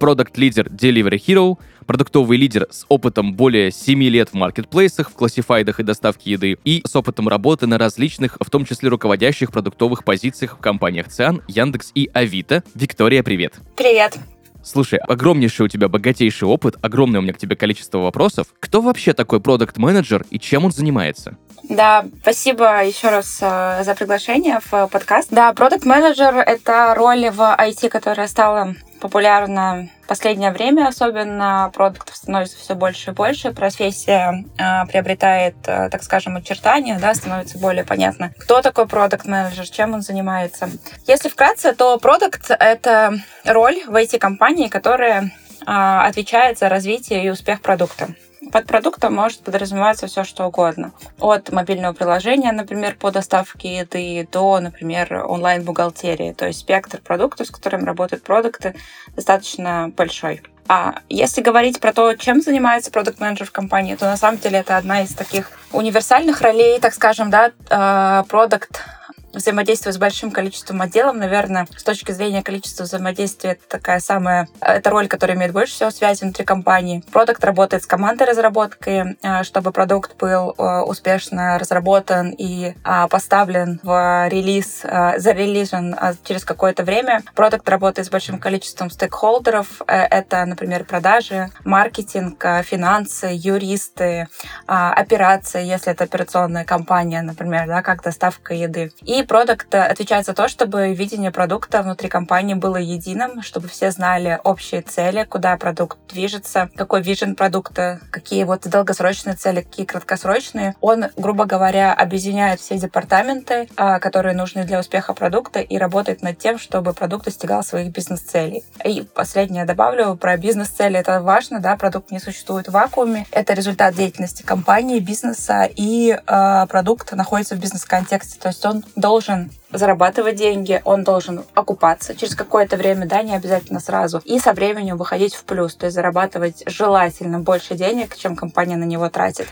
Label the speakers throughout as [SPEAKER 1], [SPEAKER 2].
[SPEAKER 1] продукт-лидер Delivery Hero, продуктовый лидер с опытом более 7 лет в маркетплейсах, в классифайдах и доставке еды, и с опытом работы на различных, в том числе руководящих продуктовых позициях в компаниях Циан, Яндекс и Авито. Виктория, привет!
[SPEAKER 2] Привет!
[SPEAKER 1] Слушай, огромнейший у тебя богатейший опыт, огромное у меня к тебе количество вопросов. Кто вообще такой продукт-менеджер и чем он занимается?
[SPEAKER 2] Да, спасибо еще раз э, за приглашение в подкаст. Да, продукт менеджер это роль в IT, которая стала популярна в последнее время, особенно продуктов становится все больше и больше, профессия э, приобретает, э, так скажем, очертания, да, становится более понятно, кто такой продукт менеджер чем он занимается. Если вкратце, то продукт это роль в IT-компании, которая э, отвечает за развитие и успех продукта. Под продуктом может подразумеваться все, что угодно. От мобильного приложения, например, по доставке еды, до, например, онлайн-бухгалтерии. То есть спектр продуктов, с которыми работают продукты, достаточно большой. А если говорить про то, чем занимается продукт-менеджер в компании, то на самом деле это одна из таких универсальных ролей, так скажем, да, э, продукт взаимодействие с большим количеством отделов, наверное, с точки зрения количества взаимодействия, это такая самая, это роль, которая имеет больше всего связи внутри компании. Продукт работает с командой разработки, э, чтобы продукт был э, успешно разработан и а, поставлен в релиз, э, зарелизен через какое-то время. Продукт работает с большим количеством стейкхолдеров. Это, например, продажи, маркетинг, финансы, юристы, а, операции, если это операционная компания, например, да, как доставка еды. И и продукт отвечает за то, чтобы видение продукта внутри компании было единым, чтобы все знали общие цели, куда продукт движется, какой вижен продукта, какие вот долгосрочные цели, какие краткосрочные. Он, грубо говоря, объединяет все департаменты, а, которые нужны для успеха продукта и работает над тем, чтобы продукт достигал своих бизнес-целей. И последнее добавлю про бизнес-цели. Это важно, да, продукт не существует в вакууме. Это результат деятельности компании, бизнеса, и э, продукт находится в бизнес-контексте. То есть он должен должен зарабатывать деньги, он должен окупаться через какое-то время, да, не обязательно сразу, и со временем выходить в плюс, то есть зарабатывать желательно больше денег, чем компания на него тратит.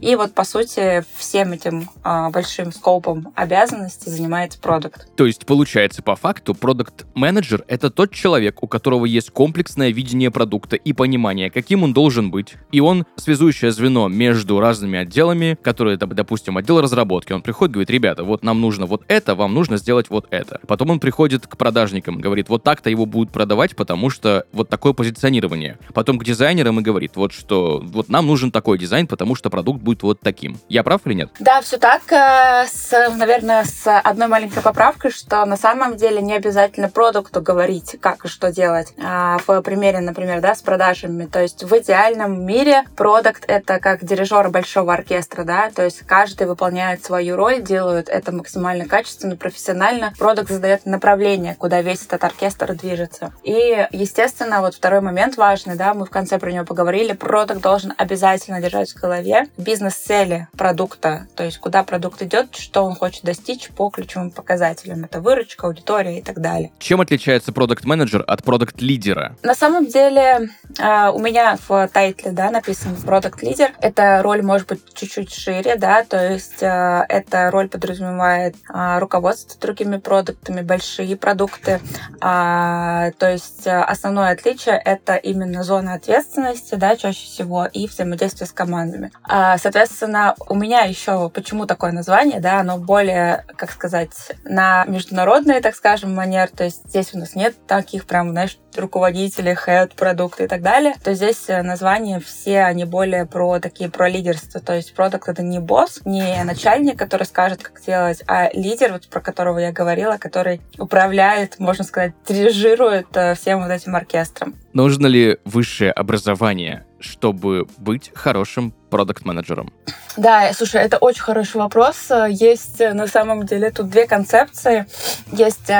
[SPEAKER 2] И вот, по сути, всем этим а, большим скопом обязанностей занимается продукт.
[SPEAKER 1] То есть, получается, по факту, продукт-менеджер — это тот человек, у которого есть комплексное видение продукта и понимание, каким он должен быть. И он связующее звено между разными отделами, которые, допустим, отдел разработки. Он приходит, говорит, ребята, вот нам нужно вот это, вам нужно нужно сделать вот это. Потом он приходит к продажникам, говорит, вот так-то его будут продавать, потому что вот такое позиционирование. Потом к дизайнерам и говорит, вот что, вот нам нужен такой дизайн, потому что продукт будет вот таким. Я прав или нет?
[SPEAKER 2] Да, все так. Э, с, наверное, с одной маленькой поправкой, что на самом деле не обязательно продукту говорить, как и что делать. А в примере, например, да, с продажами. То есть в идеальном мире продукт — это как дирижер большого оркестра, да, то есть каждый выполняет свою роль, делают это максимально качественно, профессионально продукт задает направление, куда весь этот оркестр движется. И, естественно, вот второй момент важный, да, мы в конце про него поговорили, продукт должен обязательно держать в голове бизнес-цели продукта, то есть куда продукт идет, что он хочет достичь по ключевым показателям. Это выручка, аудитория и так далее.
[SPEAKER 1] Чем отличается продукт-менеджер от продукт-лидера?
[SPEAKER 2] На самом деле а, у меня в тайтле да, написано продукт-лидер. Эта роль может быть чуть-чуть шире, да, то есть а, эта роль подразумевает а, руководство с другими продуктами, большие продукты. А, то есть э, основное отличие — это именно зона ответственности, да, чаще всего, и взаимодействие с командами. А, соответственно, у меня еще почему такое название, да, оно более, как сказать, на международный, так скажем, манер, то есть здесь у нас нет таких прям, знаешь, руководители, head, продукты и так далее, то здесь э, названия все, они более про такие, про лидерство. То есть продукт это не босс, не начальник, который скажет, как делать, а лидер, вот про которого я говорила, который управляет, можно сказать, дирижирует э, всем вот этим оркестром.
[SPEAKER 1] Нужно ли высшее образование, чтобы быть хорошим продукт-менеджером?
[SPEAKER 2] Да, слушай, это очень хороший вопрос. Есть э, на самом деле тут две концепции. Есть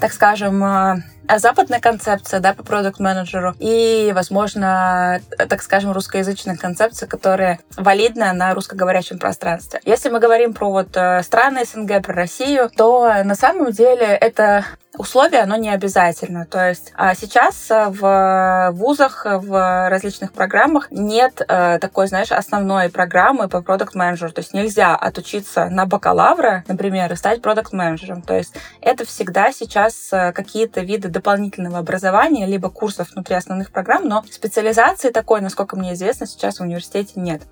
[SPEAKER 2] так скажем, э, западная концепция, да, по продукт-менеджеру, и, возможно, так скажем, русскоязычная концепция, которая валидна на русскоговорящем пространстве. Если мы говорим про вот э, страны СНГ, про Россию, то на самом деле это условие, оно не обязательно. То есть а сейчас э, в вузах, в различных программах нет э, такой, знаешь, основной программы по продукт менеджеру То есть нельзя отучиться на бакалавра, например, и стать продукт менеджером То есть это всегда сейчас какие-то виды дополнительного образования, либо курсов внутри основных программ, но специализации такой, насколько мне известно, сейчас в университете нет.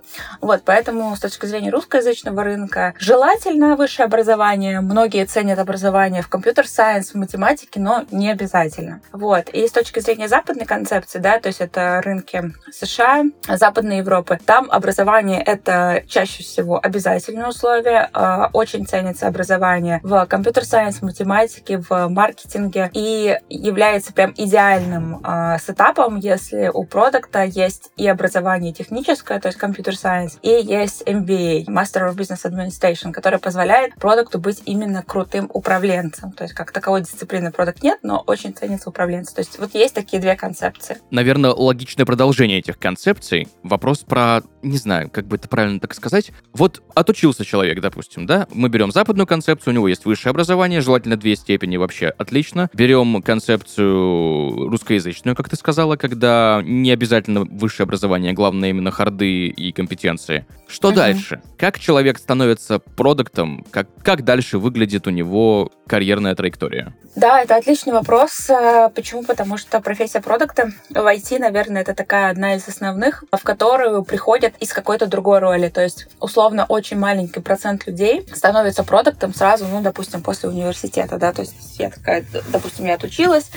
[SPEAKER 2] Вот, поэтому с точки зрения русскоязычного рынка желательно высшее образование. Многие ценят образование в компьютер-сайенс, в математике, но не обязательно. Вот. И с точки зрения западной концепции, да, то есть это рынки США, Западной Европы, там образование — это чаще всего обязательное условие. А, очень ценится образование в компьютер-сайенс, математике, в маркетинге. И является прям идеальным э, сетапом, если у продукта есть и образование техническое, то есть компьютер сайенс, и есть MBA, Master of Business Administration, который позволяет продукту быть именно крутым управленцем. То есть как таковой дисциплины продукт нет, но очень ценится управленец. То есть вот есть такие две концепции.
[SPEAKER 1] Наверное, логичное продолжение этих концепций. Вопрос про, не знаю, как бы это правильно так сказать. Вот отучился человек, допустим, да? Мы берем западную концепцию, у него есть высшее образование, желательно две степени вообще, отлично. Берем концепцию русскоязычную, как ты сказала, когда не обязательно высшее образование, главное именно харды и компетенции. Что uh-huh. дальше? Как человек становится продуктом? Как, как дальше выглядит у него карьерная траектория?
[SPEAKER 2] Да, это отличный вопрос. Э, почему? Потому что профессия продукта в IT, наверное, это такая одна из основных, в которую приходят из какой-то другой роли. То есть, условно, очень маленький процент людей становится продуктом сразу, ну, допустим, после университета, да, то есть я такая, допустим, я отучилась,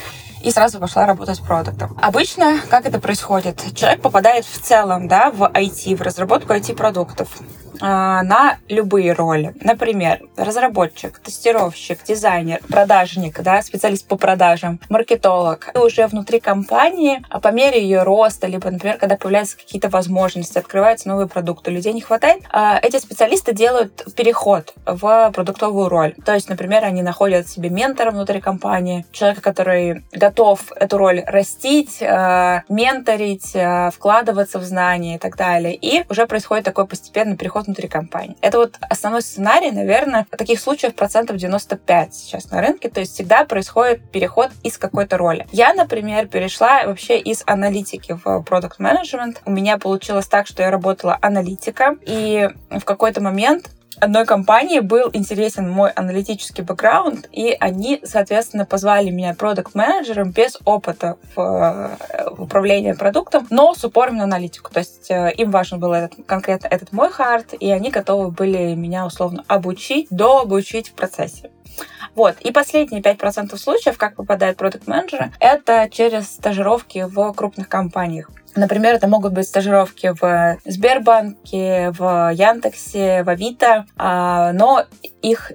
[SPEAKER 2] и сразу пошла работать продуктом. Обычно, как это происходит? Человек попадает в целом да, в IT, в разработку IT-продуктов. А, на любые роли. Например, разработчик, тестировщик, дизайнер, продажник, да, специалист по продажам, маркетолог. И уже внутри компании, а по мере ее роста, либо, например, когда появляются какие-то возможности, открываются новые продукты, людей не хватает, а, эти специалисты делают переход в продуктовую роль. То есть, например, они находят себе ментора внутри компании, человека, который готов эту роль растить, менторить, вкладываться в знания и так далее. И уже происходит такой постепенный переход внутри компании. Это вот основной сценарий, наверное, таких случаев процентов 95 сейчас на рынке, то есть всегда происходит переход из какой-то роли. Я, например, перешла вообще из аналитики в продукт менеджмент. У меня получилось так, что я работала аналитика, и в какой-то момент одной компании был интересен мой аналитический бэкграунд, и они, соответственно, позвали меня продукт-менеджером без опыта в, в управлении продуктом, но с упором на аналитику. То есть э, им важен был этот, конкретно этот мой хард, и они готовы были меня условно обучить, дообучить в процессе. Вот. И последние 5% случаев, как попадают продукт-менеджеры, это через стажировки в крупных компаниях. Например, это могут быть стажировки в Сбербанке, в Яндексе, в Авито, а, но их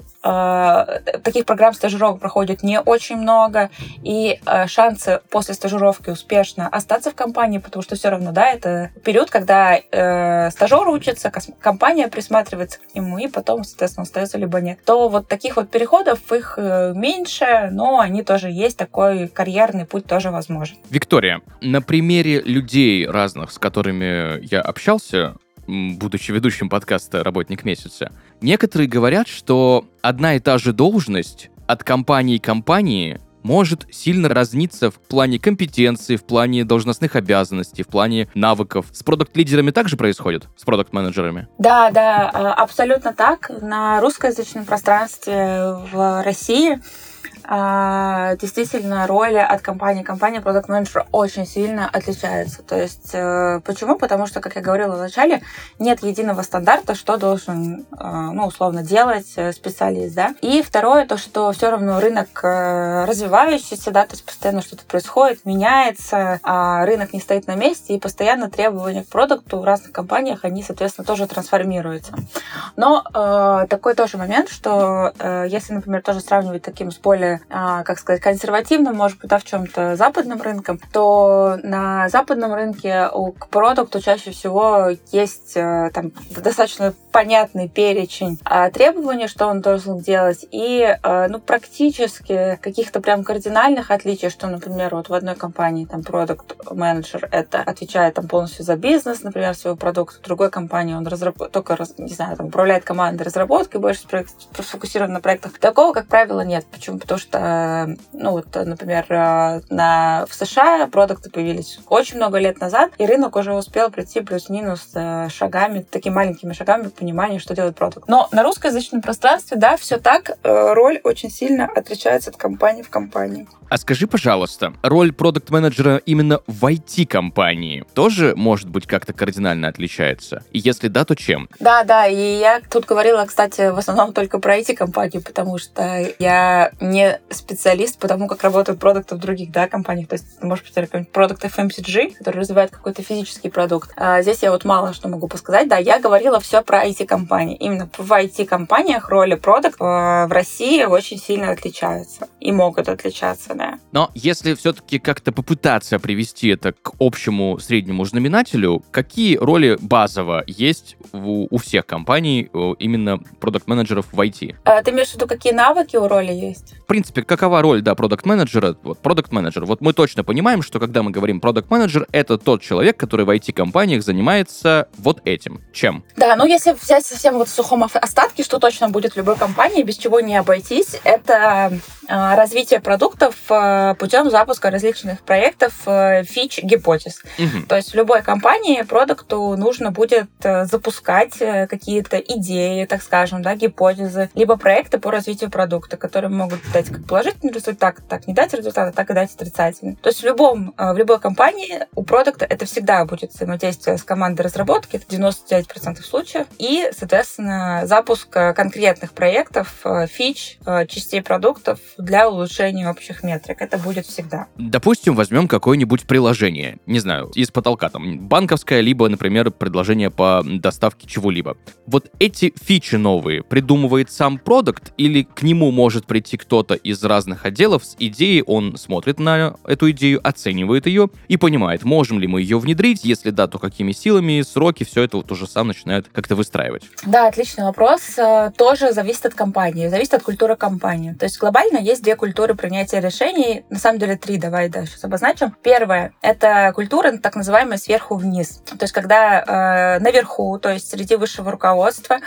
[SPEAKER 2] таких программ стажировок проходит не очень много, и э, шансы после стажировки успешно остаться в компании, потому что все равно, да, это период, когда э, стажер учится, компания присматривается к нему, и потом, соответственно, остается либо нет. То вот таких вот переходов их э, меньше, но они тоже есть, такой карьерный путь тоже возможен.
[SPEAKER 1] Виктория, на примере людей разных, с которыми я общался, будучи ведущим подкаста «Работник месяца», некоторые говорят, что одна и та же должность от компании к компании может сильно разниться в плане компетенции, в плане должностных обязанностей, в плане навыков. С продукт-лидерами также происходит? С продукт-менеджерами?
[SPEAKER 2] Да, да, а, абсолютно так. На русскоязычном пространстве в России действительно роли от компании компании продукт менеджер очень сильно отличаются. То есть э, почему? Потому что, как я говорила в начале, нет единого стандарта, что должен, э, ну, условно, делать э, специалист, да. И второе, то, что все равно рынок развивающийся, да, то есть постоянно что-то происходит, меняется, а рынок не стоит на месте, и постоянно требования к продукту в разных компаниях, они, соответственно, тоже трансформируются. Но такой тоже момент, что если, например, тоже сравнивать таким с более а, как сказать, консервативным, может быть, да, в чем-то западным рынком, то на западном рынке к продукту чаще всего есть э, там достаточно понятный перечень а, требований, что он должен делать, и э, ну, практически каких-то прям кардинальных отличий, что, например, вот в одной компании там продукт менеджер это отвечает там полностью за бизнес, например, своего продукта, в другой компании он разраб... только, не знаю, там, управляет командой разработки, больше сфокусирован на проектах. Такого, как правило, нет. Почему? Потому что, ну вот, например, э, на... в США продукты появились очень много лет назад, и рынок уже успел прийти плюс-минус э, шагами, такими маленькими шагами понимания, что делает продукт. Но на русскоязычном пространстве, да, все так, э, роль очень сильно отличается от компании в компании.
[SPEAKER 1] А скажи, пожалуйста, роль продукт-менеджера именно в IT-компании тоже, может быть, как-то кардинально отличается? И если да, то чем?
[SPEAKER 2] Да, да, и я тут говорила, кстати, в основном только про IT-компанию, потому что я не специалист по тому, как работают продукты в других да, компаниях. То есть, может быть, какой-нибудь продукт FMCG, который развивает какой-то физический продукт. А здесь я вот мало что могу посказать. Да, я говорила все про IT-компании. Именно в IT-компаниях роли продукт в России очень сильно отличаются и могут отличаться да.
[SPEAKER 1] Но если все-таки как-то попытаться привести это к общему среднему знаменателю, какие роли базово есть у, у всех компаний именно продукт-менеджеров в IT?
[SPEAKER 2] А, ты имеешь в виду, какие навыки у роли есть?
[SPEAKER 1] В принципе, какова роль, да, продукт-менеджера? Вот, продукт-менеджер. Вот мы точно понимаем, что когда мы говорим продукт-менеджер, это тот человек, который в IT-компаниях занимается вот этим. Чем?
[SPEAKER 2] Да, ну если взять совсем вот в сухом остатке, что точно будет в любой компании, без чего не обойтись, это э, развитие продуктов Э, путем запуска различных проектов э, фич гипотез. Угу. То есть в любой компании продукту нужно будет запускать какие-то идеи, так скажем, да, гипотезы, либо проекты по развитию продукта, которые могут дать как положительный результат, так не дать результата, так и дать отрицательный. То есть в любом, в любой компании у продукта это всегда будет взаимодействие с командой разработки, это 99% случаев, и, соответственно, запуск конкретных проектов, фич, частей продуктов для улучшения общих метрик. Это будет всегда.
[SPEAKER 1] Допустим, возьмем какое-нибудь приложение, не знаю, из потолка, там, банковское, либо, например, предложение по доставке чего-либо. Вот эти фичи новые придумывает сам продукт или к нему может прийти кто-то из разных отделов с идеей, он смотрит на эту идею, оценивает ее и понимает, можем ли мы ее внедрить, если да, то какими силами, сроки, все это вот уже сам начинает как-то выстраивать.
[SPEAKER 2] Да, отличный вопрос. Э, тоже зависит от компании, зависит от культуры компании. То есть глобально есть две культуры принятия решений на самом деле три, давай да, сейчас обозначим. Первое — это культура так называемая сверху вниз. То есть когда э, наверху, то есть среди высшего руководства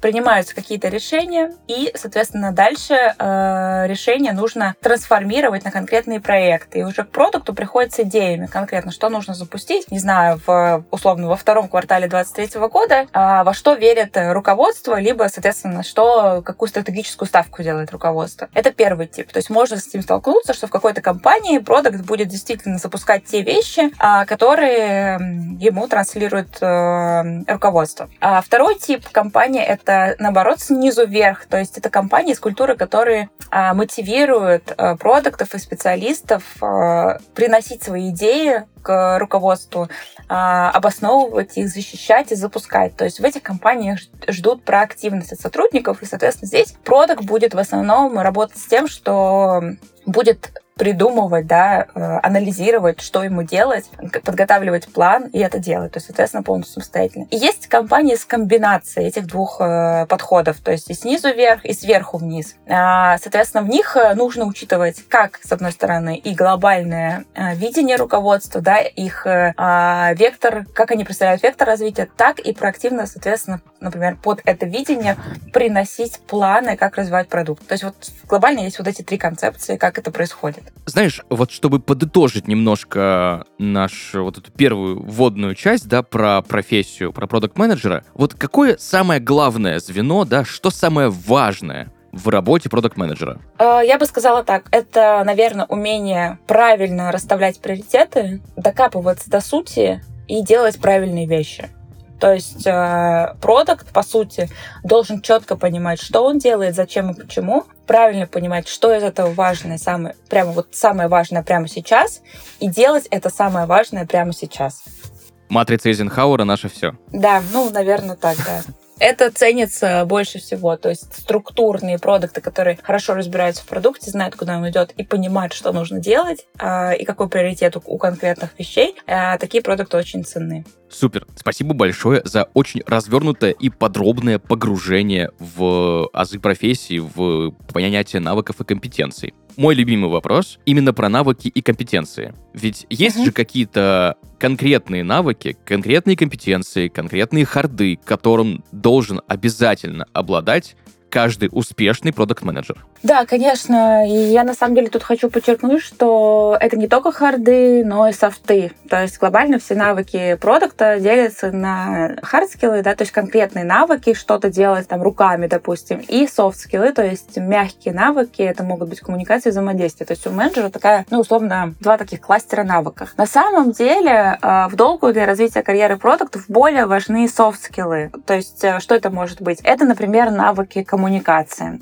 [SPEAKER 2] принимаются какие-то решения, и, соответственно, дальше э, решения нужно трансформировать на конкретные проекты. И уже к продукту приходят с идеями конкретно, что нужно запустить, не знаю, в, условно, во втором квартале 2023 года, э, во что верит руководство, либо, соответственно, что, какую стратегическую ставку делает руководство. Это первый тип. То есть можно с этим столкнуться, что в какой-то компании продукт будет действительно запускать те вещи, а, которые ему транслирует э, руководство. А второй тип компании — это, наоборот, снизу вверх. То есть это компании с культурой, которые а, мотивируют э, продуктов и специалистов э, приносить свои идеи к руководству, а, обосновывать их, защищать и запускать. То есть в этих компаниях ждут проактивность от сотрудников, и, соответственно, здесь продукт будет в основном работать с тем, что будет придумывать, да, э, анализировать, что ему делать, подготавливать план и это делать. То есть, соответственно, полностью самостоятельно. И есть компании с комбинацией этих двух э, подходов, то есть и снизу вверх, и сверху вниз. А, соответственно, в них э, нужно учитывать как, с одной стороны, и глобальное видение руководства, да, их а, вектор, как они представляют вектор развития, так и проактивно, соответственно, например, под это видение приносить планы, как развивать продукт. То есть вот глобально есть вот эти три концепции, как это происходит.
[SPEAKER 1] Знаешь, вот чтобы подытожить немножко нашу вот эту первую вводную часть, да, про профессию, про продукт-менеджера, вот какое самое главное звено, да, что самое важное в работе продукт-менеджера?
[SPEAKER 2] Э, я бы сказала так. Это, наверное, умение правильно расставлять приоритеты, докапываться до сути и делать правильные вещи. То есть э, продукт, по сути, должен четко понимать, что он делает, зачем и почему, правильно понимать, что из этого важное, самое, прямо вот самое важное прямо сейчас, и делать это самое важное прямо сейчас.
[SPEAKER 1] Матрица Эйзенхауэра — наше все.
[SPEAKER 2] Да, ну, наверное, так, да. Это ценится больше всего. То есть структурные продукты, которые хорошо разбираются в продукте, знают, куда он идет и понимают, что нужно делать а, и какой приоритет у конкретных вещей, а, такие продукты очень ценны.
[SPEAKER 1] Супер. Спасибо большое за очень развернутое и подробное погружение в азы профессии, в понятие навыков и компетенций. Мой любимый вопрос именно про навыки и компетенции. Ведь есть uh-huh. же какие-то конкретные навыки, конкретные компетенции, конкретные харды, которым должен обязательно обладать каждый успешный продукт-менеджер.
[SPEAKER 2] Да, конечно. И я на самом деле тут хочу подчеркнуть, что это не только харды, но и софты. То есть глобально все навыки продукта делятся на хардскиллы, да, то есть конкретные навыки, что-то делать там руками, допустим, и софт-скиллы, то есть мягкие навыки, это могут быть коммуникации, взаимодействие. То есть у менеджера такая, ну, условно, два таких кластера навыков. На самом деле а, в долгу для развития карьеры продуктов более важны софт-скиллы. То есть э, что это может быть? Это, например, навыки коммуникации.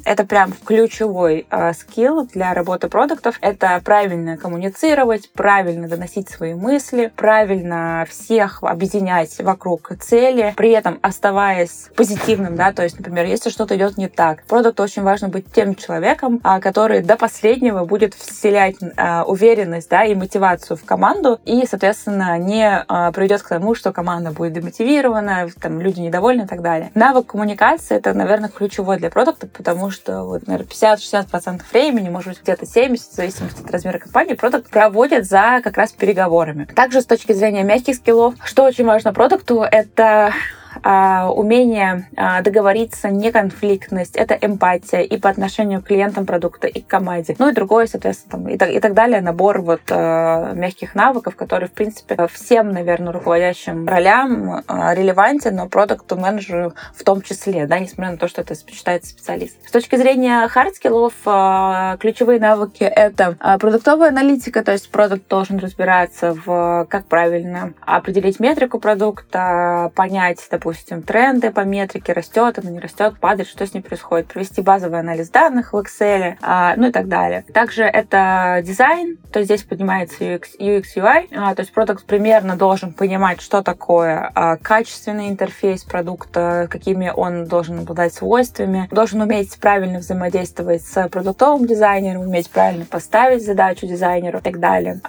[SPEAKER 2] Это прям ключевой э, скилл для работы продуктов — это правильно коммуницировать, правильно доносить свои мысли, правильно всех объединять вокруг цели, при этом оставаясь позитивным, да, то есть, например, если что-то идет не так, продукту очень важно быть тем человеком, э, который до последнего будет вселять э, уверенность, да, и мотивацию в команду, и, соответственно, не э, приведет к тому, что команда будет демотивирована, там, люди недовольны и так далее. Навык коммуникации — это, наверное, ключевой для продукта, потому что, вот, наверное, 50 50-60% времени, может быть, где-то 70%, в зависимости от размера компании, продукт проводят за как раз переговорами. Также с точки зрения мягких скиллов, что очень важно продукту, это умение а, договориться, неконфликтность, это эмпатия и по отношению к клиентам продукта, и к команде. Ну и другое, соответственно, там, и, так, и так далее, набор вот а, мягких навыков, которые, в принципе, всем, наверное, руководящим ролям релевантен, но продукту менеджеру в том числе, да, несмотря на то, что это считается специалист. С точки зрения хардскиллов, ключевые навыки — это продуктовая аналитика, то есть продукт должен разбираться в как правильно определить метрику продукта, понять, допустим, допустим, тренды по метрике, растет она, не растет, падает, что с ней происходит, провести базовый анализ данных в Excel, а, ну и так далее. Также это дизайн, то здесь поднимается UX, UX UI, а, то есть продукт примерно должен понимать, что такое а, качественный интерфейс продукта, какими он должен обладать свойствами, должен уметь правильно взаимодействовать с продуктовым дизайнером, уметь правильно поставить задачу дизайнеру и так далее.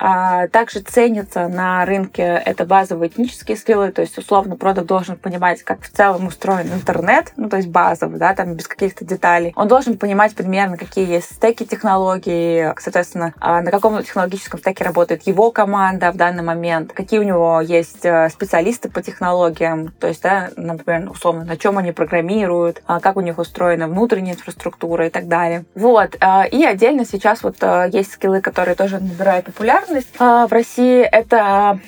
[SPEAKER 2] Также ценится на рынке это базовые технические скиллы, то есть условно продукт должен понимать понимать, как в целом устроен интернет, ну, то есть базовый, да, там без каких-то деталей. Он должен понимать примерно, какие есть стеки технологий, соответственно, а, на каком технологическом стеке работает его команда в данный момент, какие у него есть э, специалисты по технологиям, то есть, да, например, условно, на чем они программируют, а, как у них устроена внутренняя инфраструктура и так далее. Вот. А, и отдельно сейчас вот э, есть скиллы, которые тоже набирают популярность в России. Это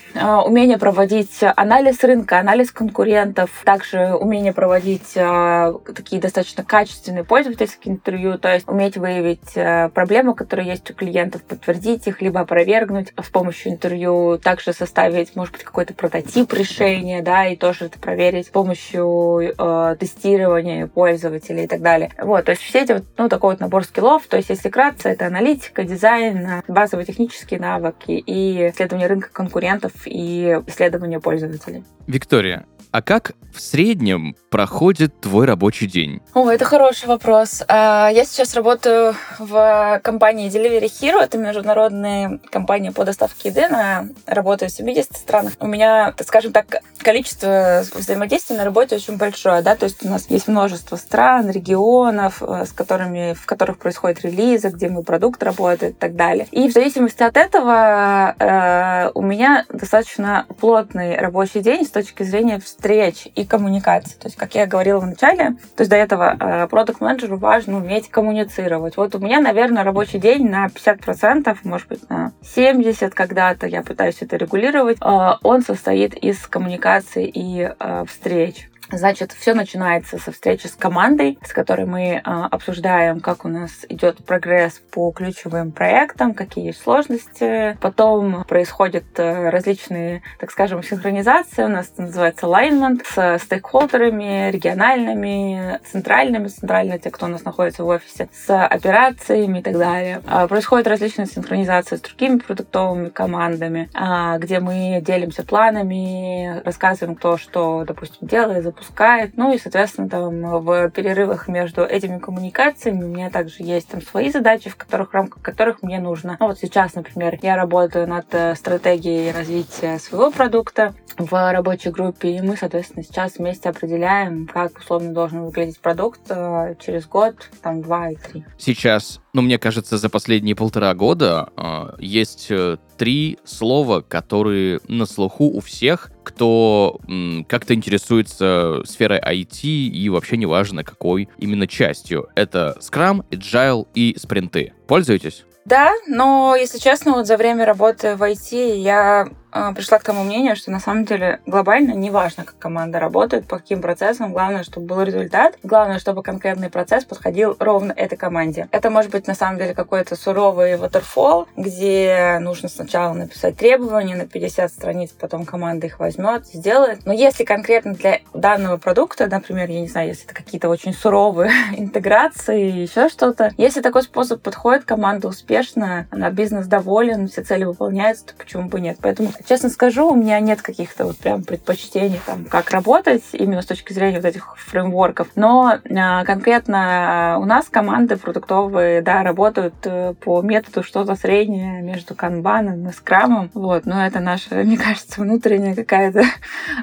[SPEAKER 2] умение проводить анализ рынка, анализ конкурентов, также умение проводить э, такие достаточно качественные пользовательские интервью, то есть уметь выявить э, проблемы, которые есть у клиентов, подтвердить их, либо опровергнуть с помощью интервью, также составить, может быть, какой-то прототип решения, да, и тоже это проверить с помощью э, тестирования пользователей и так далее. Вот, то есть все эти, вот, ну, такой вот набор скиллов, то есть если кратко, это аналитика, дизайн, базовые технические навыки и исследование рынка конкурентов и исследование пользователей.
[SPEAKER 1] Виктория, а как в среднем проходит твой рабочий день?
[SPEAKER 2] О, это хороший вопрос. А, я сейчас работаю в компании Delivery Hero. Это международная компания по доставке еды. Она работает в 70 странах. У меня, скажем так, количество взаимодействия на работе очень большое. Да? То есть у нас есть множество стран, регионов, э, с которыми, в которых происходят релизы, где мой продукт работает и так далее. И в зависимости от этого э, у меня достаточно плотный рабочий день с точки зрения встреч и коммуникации. То есть, как я говорила в начале, то есть до этого э, продукт-менеджеру важно уметь коммуницировать. Вот у меня, наверное, рабочий день на 50%, может быть, на 70% когда-то, я пытаюсь это регулировать, э, он состоит из коммуникации и э, встреч. Значит, все начинается со встречи с командой, с которой мы а, обсуждаем, как у нас идет прогресс по ключевым проектам, какие есть сложности. Потом происходят а, различные, так скажем, синхронизации. У нас это называется alignment с стейкхолдерами, региональными, центральными, центрально те, кто у нас находится в офисе, с операциями и так далее. А, происходят различные синхронизации с другими продуктовыми командами, а, где мы делимся планами, рассказываем, кто что, допустим, делает, пропускает. Ну и, соответственно, там в перерывах между этими коммуникациями у меня также есть там свои задачи, в которых, в рамках которых мне нужно. Ну вот сейчас, например, я работаю над э, стратегией развития своего продукта в рабочей группе, и мы, соответственно, сейчас вместе определяем, как условно должен выглядеть продукт э, через год, там, два и три.
[SPEAKER 1] Сейчас, ну, мне кажется, за последние полтора года э, есть э, три слова, которые на слуху у всех, кто как-то интересуется сферой IT и вообще неважно какой именно частью. Это Scrum, Agile и спринты. Пользуетесь?
[SPEAKER 2] Да, но, если честно, вот за время работы в IT я пришла к тому мнению, что на самом деле глобально не важно, как команда работает, по каким процессам, главное, чтобы был результат, главное, чтобы конкретный процесс подходил ровно этой команде. Это может быть на самом деле какой-то суровый waterfall, где нужно сначала написать требования на 50 страниц, потом команда их возьмет, сделает. Но если конкретно для данного продукта, например, я не знаю, если это какие-то очень суровые интеграции, еще что-то, если такой способ подходит, команда успешно, она бизнес доволен, все цели выполняются, то почему бы нет? Поэтому, честно скажу, у меня нет каких-то вот прям предпочтений, там, как работать именно с точки зрения вот этих фреймворков. Но а, конкретно у нас команды продуктовые, да, работают э, по методу что-то среднее между канбаном и скрамом. Вот, но это наша, мне кажется, внутренняя какая-то,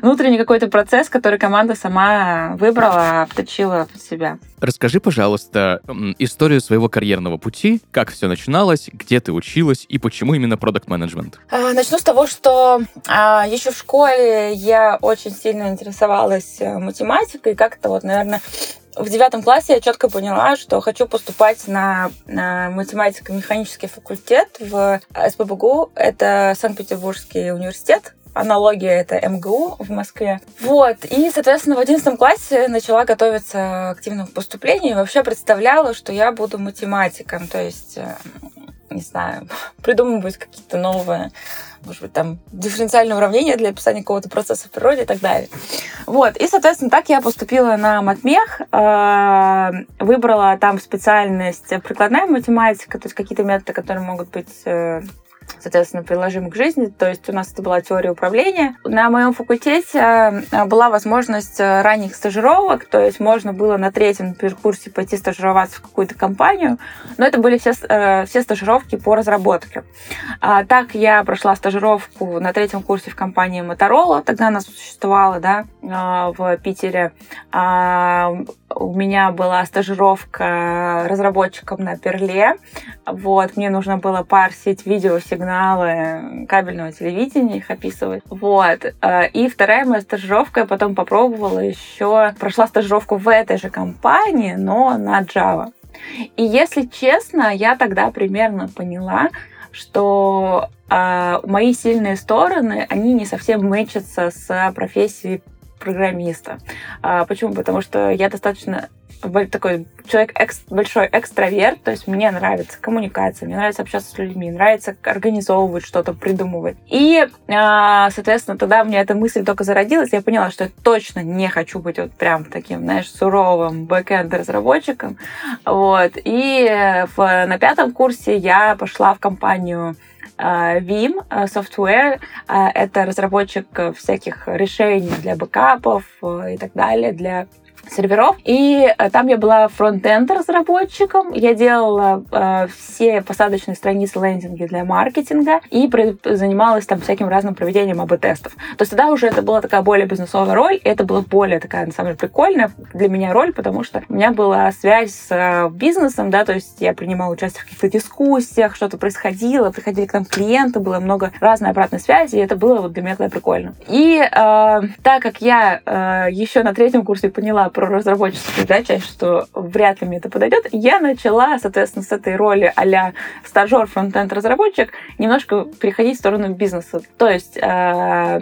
[SPEAKER 2] внутренний какой-то процесс, который команда сама выбрала, обточила под себя.
[SPEAKER 1] Расскажи, пожалуйста, историю своего карьерного пути, как все начиналось, где ты училась и почему именно продукт менеджмент?
[SPEAKER 2] А, Начну с того, что а, еще в школе я очень сильно интересовалась э, математикой, как-то вот, наверное, в девятом классе я четко поняла, что хочу поступать на, на математико-механический факультет в СПБГУ. Это Санкт-Петербургский университет аналогия это МГУ в Москве. Вот. И, соответственно, в одиннадцатом классе начала готовиться активно к поступлению вообще представляла, что я буду математиком. То есть, э, не знаю, придумывать какие-то новые может быть, там, дифференциальные уравнения для описания какого-то процесса в природе и так далее. Вот. И, соответственно, так я поступила на матмех, э, выбрала там специальность прикладная математика, то есть какие-то методы, которые могут быть э, соответственно, приложимы к жизни. То есть у нас это была теория управления. На моем факультете э, была возможность э, ранних стажировок, то есть можно было на третьем курсе пойти стажироваться в какую-то компанию, но это были все, э, все стажировки по разработке. А, так я прошла стажировку на третьем курсе в компании Motorola, тогда она существовала, да, в Питере. А, у меня была стажировка разработчиком на Перле. Вот, мне нужно было парсить видеосигналы кабельного телевидения, их описывать. Вот. Э, и вторая моя стажировка, я потом попробовала еще, прошла стажировку в этой же компании, но на Java. И если честно, я тогда примерно поняла, что э, мои сильные стороны, они не совсем мэчатся с профессией программиста. А, почему? Потому что я достаточно такой человек экс, большой экстраверт, то есть мне нравится коммуникация, мне нравится общаться с людьми, нравится организовывать что-то, придумывать. И, а, соответственно, тогда у меня эта мысль только зародилась, я поняла, что я точно не хочу быть вот прям таким, знаешь, суровым бэкэнд-разработчиком. Вот. И в, на пятом курсе я пошла в компанию Veeam а, Software — это разработчик всяких решений для бэкапов э, и так далее, для серверов. И э, там я была front-end разработчиком. Я делала э, все посадочные страницы лендинги для маркетинга и занималась там всяким разным проведением АБ-тестов. То есть тогда уже это была такая более бизнесовая роль, и это была более такая, на самом деле, прикольная для меня роль, потому что у меня была связь с э, бизнесом, да, то есть я принимала участие в каких-то дискуссиях, что-то происходило, приходили к нам клиенты, было много разной обратной связи, и это было вот для меня тогда прикольно. И э, так как я э, еще на третьем курсе поняла про разработческую да, часть, что вряд ли мне это подойдет, я начала, соответственно, с этой роли а-ля стажер фронтенд разработчик немножко переходить в сторону бизнеса. То есть э,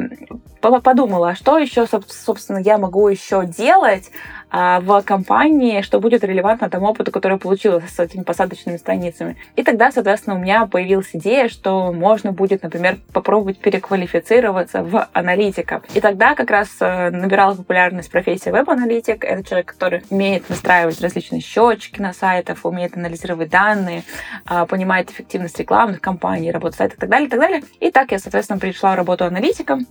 [SPEAKER 2] подумала, а что еще, собственно, я могу еще делать, а, в компании, что будет релевантно тому опыту, который я получила с этими посадочными страницами. И тогда, соответственно, у меня появилась идея, что можно будет, например, попробовать переквалифицироваться в аналитика. И тогда как раз э, набирала популярность профессия веб-аналитик. Это человек, который умеет настраивать различные счетчики на сайтах, умеет анализировать данные, а, понимает эффективность рекламных кампаний, работу сайтов и так далее, и так далее. И так я, соответственно, пришла в работу аналитиком.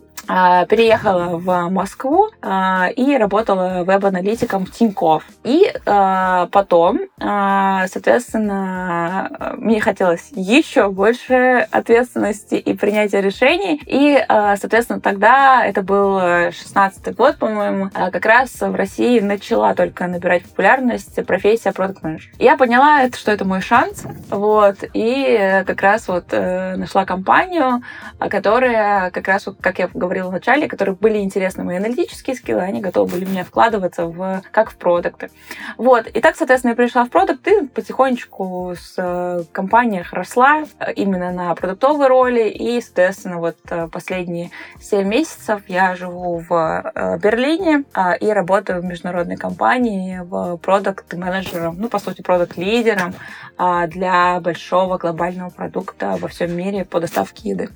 [SPEAKER 2] А, переехала в Москву а, и работала веб-аналитиком в Тинькофф. И а, потом, соответственно, мне хотелось еще больше ответственности и принятия решений. И, соответственно, тогда, это был 16 год, по-моему, как раз в России начала только набирать популярность профессия продукт менеджер Я поняла, что это мой шанс, вот, и как раз вот э, нашла компанию, которая как раз, вот, как я говорила вначале, которые были интересны мои аналитические скиллы, они готовы были мне вкладываться в, как в продукты. Вот. И так, соответственно, я пришла в продукт и потихонечку с э, компанией росла э, именно на продуктовой роли. И, соответственно, вот э, последние 7 месяцев я живу в Берлине а, и работаю в международной компании в продукт-менеджером, ну, по сути, продукт-лидером а, для большого глобального продукта во всем мире по доставке еды.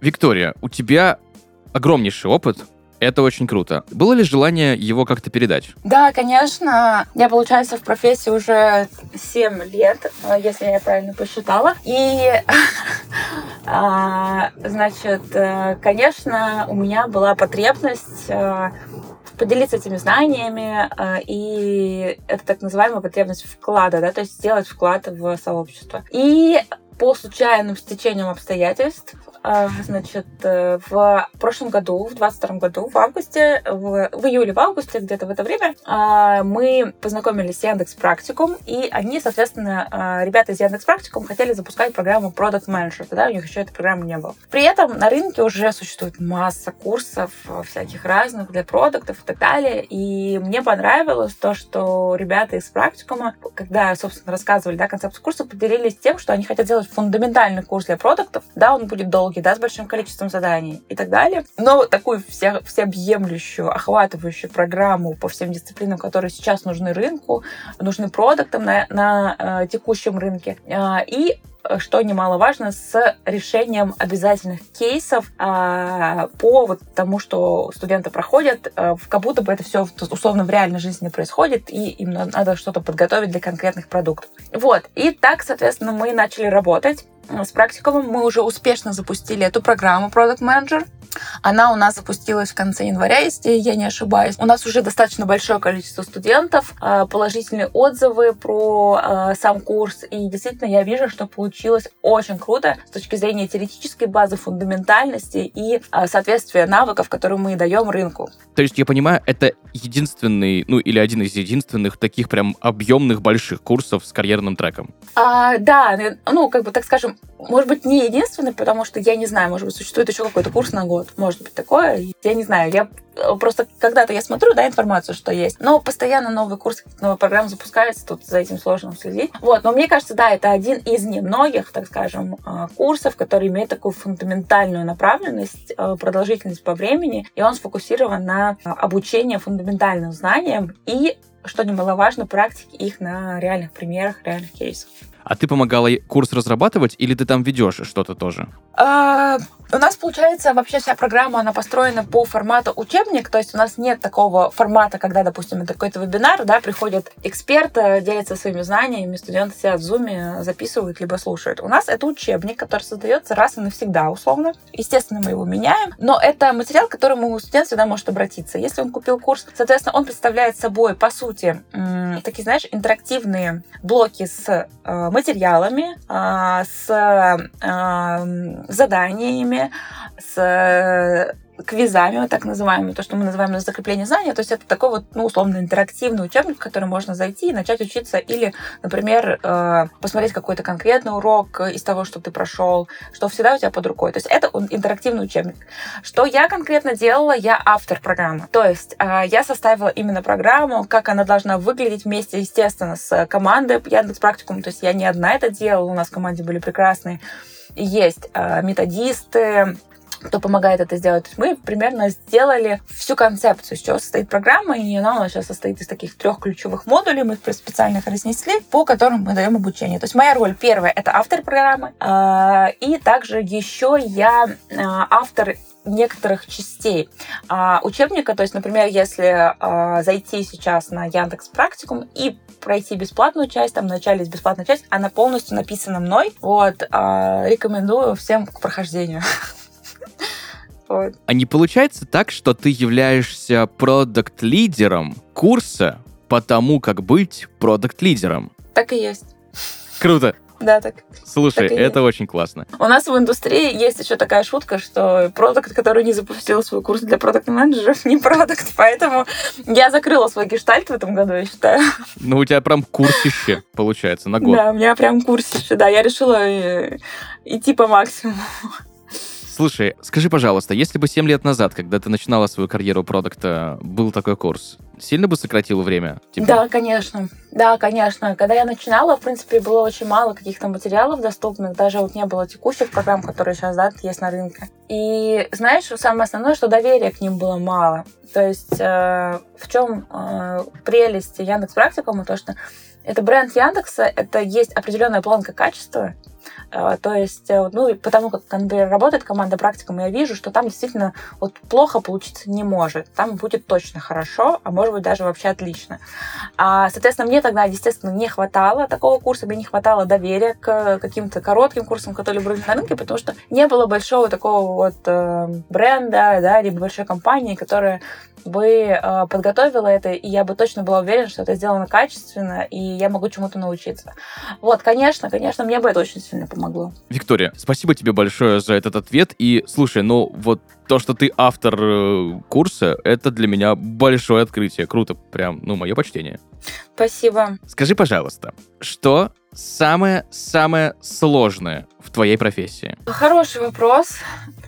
[SPEAKER 1] Виктория, у тебя огромнейший опыт. Это очень круто. Было ли желание его как-то передать?
[SPEAKER 2] Да, конечно. Я, получается, в профессии уже 7 лет, э, если я правильно посчитала. И, а, значит, э, конечно, у меня была потребность э, поделиться этими знаниями, и это так называемая потребность вклада, да, то есть сделать вклад в сообщество. И по случайным стечениям обстоятельств значит, э, в прошлом году, в 22 году, в августе, в, в июле, в августе, где-то в это время, а, мы познакомились с Яндекс Практикум, и они, соответственно, а, ребята из Яндекс Практикум хотели запускать программу Product Manager, тогда у них еще этой программы не было. При этом на рынке уже существует масса курсов всяких разных для продуктов и так далее, и мне понравилось то, что ребята из практикума, когда, собственно, рассказывали, да, концепцию курса, поделились тем, что они хотят сделать фундаментальный курс для продуктов, да, он будет долгий, долгий, да, с большим количеством заданий и так далее. Но такую вся, всеобъемлющую, охватывающую программу по всем дисциплинам, которые сейчас нужны рынку, нужны продуктам на, на э, текущем рынке. Э, и что немаловажно, с решением обязательных кейсов а, по вот тому, что студенты проходят, а, как будто бы это все условно в реальной жизни происходит, и им надо что-то подготовить для конкретных продуктов. Вот. И так, соответственно, мы начали работать с практикумом. Мы уже успешно запустили эту программу Product Manager. Она у нас запустилась в конце января, если я не ошибаюсь. У нас уже достаточно большое количество студентов, а, положительные отзывы про а, сам курс. И действительно, я вижу, что получилось очень круто с точки зрения теоретической базы, фундаментальности и соответствия навыков, которые мы даем рынку.
[SPEAKER 1] То есть, я понимаю, это единственный, ну или один из единственных таких прям объемных больших курсов с карьерным треком.
[SPEAKER 2] А, да, ну, как бы так скажем, может быть, не единственный, потому что я не знаю, может быть, существует еще какой-то курс на год. Может быть, такое. Я не знаю. Я э, просто когда-то я смотрю, да, информацию, что есть. Но постоянно новые курсы, новые программы запускаются, тут за этим сложно следить. Вот, но мне кажется, да, это один из немногих, так скажем, э, курсов, который имеет такую фундаментальную направленность, э, продолжительность по времени, и он сфокусирован на обучении фундаментальным знаниям и что немаловажно, практики их на реальных примерах, реальных кейсах.
[SPEAKER 1] А ты помогала курс разрабатывать или ты там ведешь что-то тоже?
[SPEAKER 2] А, у нас, получается, вообще вся программа, она построена по формату учебник, то есть у нас нет такого формата, когда, допустим, это какой-то вебинар, да, приходит эксперт, э, делится своими знаниями, студенты сидят в зуме, записывают, либо слушают. У нас это учебник, который создается раз и навсегда, условно. Естественно, мы его меняем, но это материал, к которому студент всегда может обратиться. Если он купил курс, соответственно, он представляет собой, по сути, такие, знаешь, интерактивные блоки с э, материалами, а, с э, заданиями, с квизами, вот так называемыми, то, что мы называем закрепление знания, то есть это такой вот, ну, условно, интерактивный учебник, в который можно зайти и начать учиться, или, например, э, посмотреть какой-то конкретный урок из того, что ты прошел, что всегда у тебя под рукой. То есть это интерактивный учебник. Что я конкретно делала? Я автор программы. То есть э, я составила именно программу, как она должна выглядеть вместе, естественно, с командой Яндекс Практикум. То есть я не одна это делала, у нас в команде были прекрасные есть э, методисты, кто помогает это сделать. Мы примерно сделали всю концепцию, из чего состоит программа, и она у нас сейчас состоит из таких трех ключевых модулей, мы их специально разнесли, по которым мы даем обучение. То есть моя роль первая — это автор программы, а, и также еще я а, автор некоторых частей а, учебника. То есть, например, если а, зайти сейчас на Яндекс Практикум и пройти бесплатную часть, там вначале есть бесплатная часть, она полностью написана мной. Вот, а, рекомендую всем к прохождению. Вот.
[SPEAKER 1] А не получается так, что ты являешься продукт-лидером курса по тому, как быть продукт-лидером?
[SPEAKER 2] Так и есть.
[SPEAKER 1] Круто.
[SPEAKER 2] Да, так.
[SPEAKER 1] Слушай,
[SPEAKER 2] Так
[SPEAKER 1] это очень классно.
[SPEAKER 2] У нас в индустрии есть еще такая шутка, что продукт, который не запустил свой курс для продукт-менеджеров, не продукт. Поэтому я закрыла свой гештальт в этом году, я считаю.
[SPEAKER 1] Ну, у тебя прям курсище получается на год.
[SPEAKER 2] Да, у меня прям курсище. Да, я решила э, идти по максимуму.
[SPEAKER 1] Слушай, скажи, пожалуйста, если бы 7 лет назад, когда ты начинала свою карьеру продукта, был такой курс, сильно бы сократило время? тебе?
[SPEAKER 2] Да, конечно. Да, конечно. Когда я начинала, в принципе, было очень мало каких-то материалов доступных. Даже вот не было текущих программ, которые сейчас, да, есть на рынке. И знаешь, самое основное, что доверия к ним было мало. То есть э, в чем э, прелесть Яндекс Практикума, то что это бренд Яндекса, это есть определенная планка качества, То есть, э, ну, потому как, например, работает команда практикум, я вижу, что там действительно вот плохо получиться не может. Там будет точно хорошо, а может быть даже вообще отлично. А, соответственно, мне тогда, естественно, не хватало такого курса, мне не хватало доверия к каким-то коротким курсам, которые были на рынке, потому что не было большого такого вот э, бренда, да, либо большой компании, которая бы э, подготовила это, и я бы точно была уверена, что это сделано качественно, и я могу чему-то научиться. Вот, конечно, конечно, мне бы это очень сильно помогло.
[SPEAKER 1] Виктория, спасибо тебе большое за этот ответ. И слушай, ну вот то, что ты автор э, курса, это для меня большое открытие. Круто, прям, ну, мое почтение.
[SPEAKER 2] Спасибо.
[SPEAKER 1] Скажи, пожалуйста, что самое-самое сложное в твоей профессии?
[SPEAKER 2] Хороший вопрос.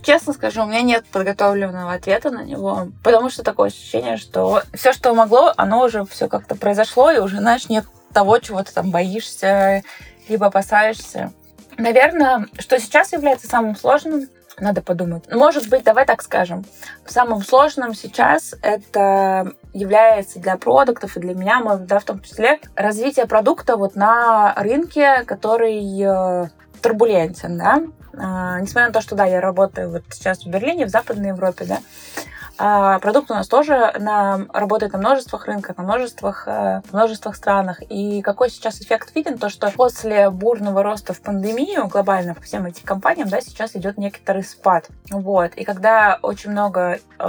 [SPEAKER 2] Честно скажу, у меня нет подготовленного ответа на него, потому что такое ощущение, что все, что могло, оно уже все как-то произошло, и уже, знаешь, нет того, чего ты там боишься, либо опасаешься. Наверное, что сейчас является самым сложным, надо подумать. Может быть, давай так скажем. Самым сложным сейчас это является для продуктов и для меня, да, в том числе, развитие продукта вот на рынке, который э, турбулентен, да. А, несмотря на то, что, да, я работаю вот сейчас в Берлине, в Западной Европе, да, продукт у нас тоже на, работает на множествах рынках, на множествах, э, множествах странах. И какой сейчас эффект виден? То, что после бурного роста в пандемию глобально по всем этим компаниям, да, сейчас идет некоторый спад. Вот. И когда очень много э,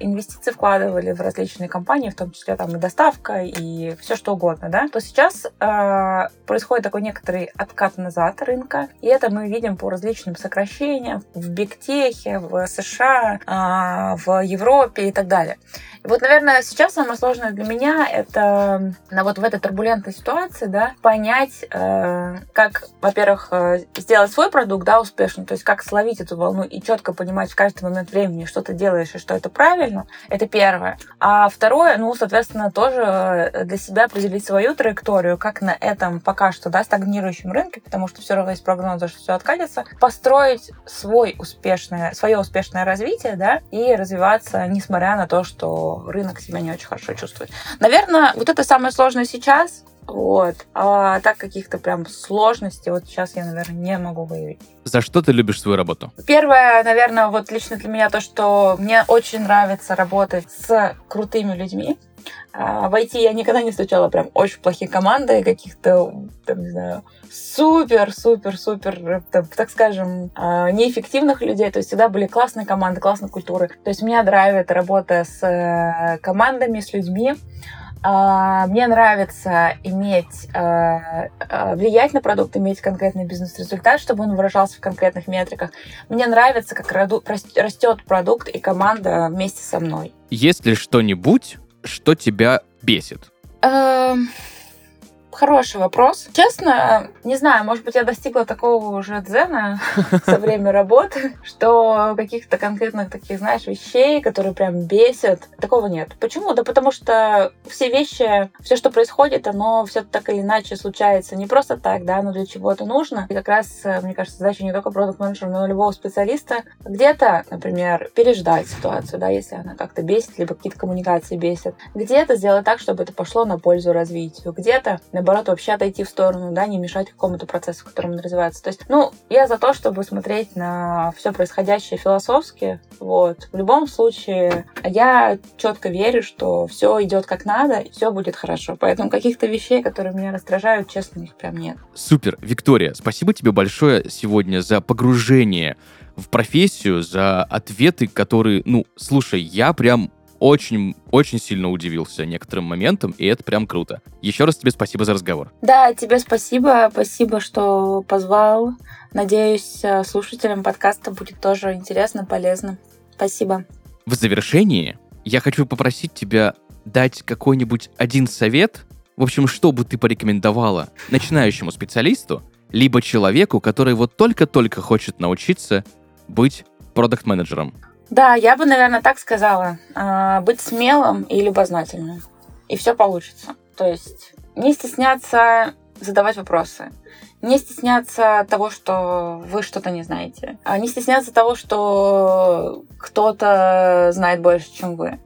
[SPEAKER 2] инвестиций вкладывали в различные компании, в том числе там и доставка, и все что угодно, да, то сейчас э, происходит такой некоторый откат назад рынка. И это мы видим по различным сокращениям в бигтехе, в США, э, в Европе и так далее. И вот, наверное, сейчас самое сложное для меня это на вот в этой турбулентной ситуации, да, понять, э, как, во-первых, э, сделать свой продукт, да, успешно, то есть как словить эту волну и четко понимать в каждый момент времени, что ты делаешь и что это правильно, это первое. А второе, ну, соответственно, тоже э, для себя определить свою траекторию, как на этом пока что, да, стагнирующем рынке, потому что все равно есть прогнозы, что все откатится, построить свой успешное, свое успешное развитие, да, и развиваться, несмотря на то, что рынок себя не очень хорошо чувствует. Наверное, вот это самое сложное сейчас, вот. А так каких-то прям сложностей вот сейчас я, наверное, не могу выявить.
[SPEAKER 1] За что ты любишь свою работу?
[SPEAKER 2] Первое, наверное, вот лично для меня то, что мне очень нравится работать с крутыми людьми. А, В IT я никогда не встречала прям очень плохие команды, каких-то, там, не знаю, супер, супер, супер, там, так скажем, а, неэффективных людей. То есть всегда были классные команды, классные культуры. То есть меня драйвит работа с э, командами, с людьми. А, Мне нравится иметь, а, а, влиять на продукт, иметь конкретный бизнес-результат, чтобы он выражался в конкретных метриках. Мне нравится, как растет продукт и команда вместе со мной.
[SPEAKER 1] Есть ли что-нибудь, что тебя бесит?
[SPEAKER 2] Хороший вопрос. Честно, не знаю, может быть, я достигла такого уже дзена со время работы, что каких-то конкретных таких, знаешь, вещей, которые прям бесят, такого нет. Почему? Да потому что все вещи, все, что происходит, оно все так или иначе случается не просто так, да, но для чего-то нужно. И как раз, э, мне кажется, задача не только продукт менеджера но и любого специалиста где-то, например, переждать ситуацию, да, если она как-то бесит, либо какие-то коммуникации бесят. Где-то сделать так, чтобы это пошло на пользу развитию. Где-то, наоборот, вообще отойти в сторону, да, не мешать какому-то процессу, в котором он развивается. То есть, ну, я за то, чтобы смотреть на все происходящее философски, вот. В любом случае, я четко верю, что все идет как надо, и все будет хорошо. Поэтому каких-то вещей, которые меня раздражают, честно, их прям нет.
[SPEAKER 1] Супер, Виктория, спасибо тебе большое сегодня за погружение в профессию, за ответы, которые, ну, слушай, я прям очень, очень сильно удивился некоторым моментам, и это прям круто. Еще раз тебе спасибо за разговор.
[SPEAKER 2] Да, тебе спасибо. Спасибо, что позвал. Надеюсь, э, слушателям подкаста будет тоже интересно, полезно. Спасибо.
[SPEAKER 1] В завершении я хочу попросить тебя дать какой-нибудь один совет, в общем, что бы ты порекомендовала начинающему специалисту, либо человеку, который вот только-только хочет научиться быть продукт-менеджером?
[SPEAKER 2] Да, я бы, наверное, так сказала. А, быть смелым и любознательным. И все получится. То есть не стесняться задавать вопросы. Не стесняться того, что вы что-то не знаете. А не стесняться того, что кто-то знает больше, чем вы.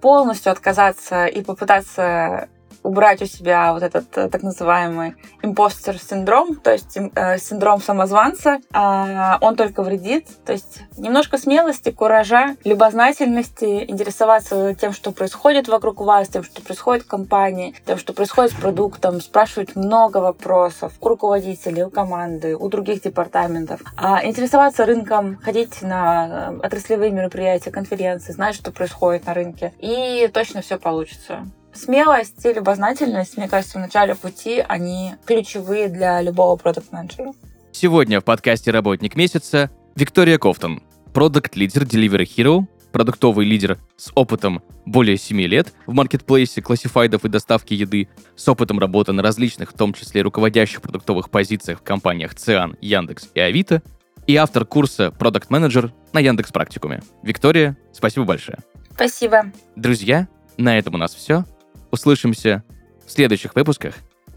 [SPEAKER 2] Полностью отказаться и попытаться убрать у себя вот этот э, так называемый импостер синдром, то есть э, синдром самозванца, э, он только вредит. То есть немножко смелости, куража, любознательности, интересоваться тем, что происходит вокруг вас, тем, что происходит в компании, тем, что происходит с продуктом, спрашивать много вопросов у руководителей, у команды, у других департаментов. А интересоваться рынком, ходить на э, отраслевые мероприятия, конференции, знать, что происходит на рынке. И точно все получится смелость и любознательность, мне кажется, в начале пути, они ключевые для любого продукт-менеджера.
[SPEAKER 1] Сегодня в подкасте «Работник месяца» Виктория Кофтон, продукт-лидер Delivery Hero, продуктовый лидер с опытом более 7 лет в маркетплейсе классифайдов и доставки еды, с опытом работы на различных, в том числе руководящих продуктовых позициях в компаниях Циан, Яндекс и Авито, и автор курса Product Manager на Яндекс Практикуме. Виктория, спасибо большое.
[SPEAKER 2] Спасибо.
[SPEAKER 1] Друзья, на этом у нас все. Услышимся в следующих выпусках.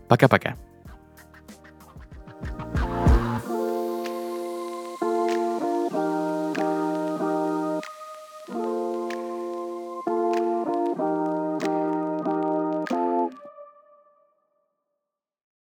[SPEAKER 1] Пока-пока.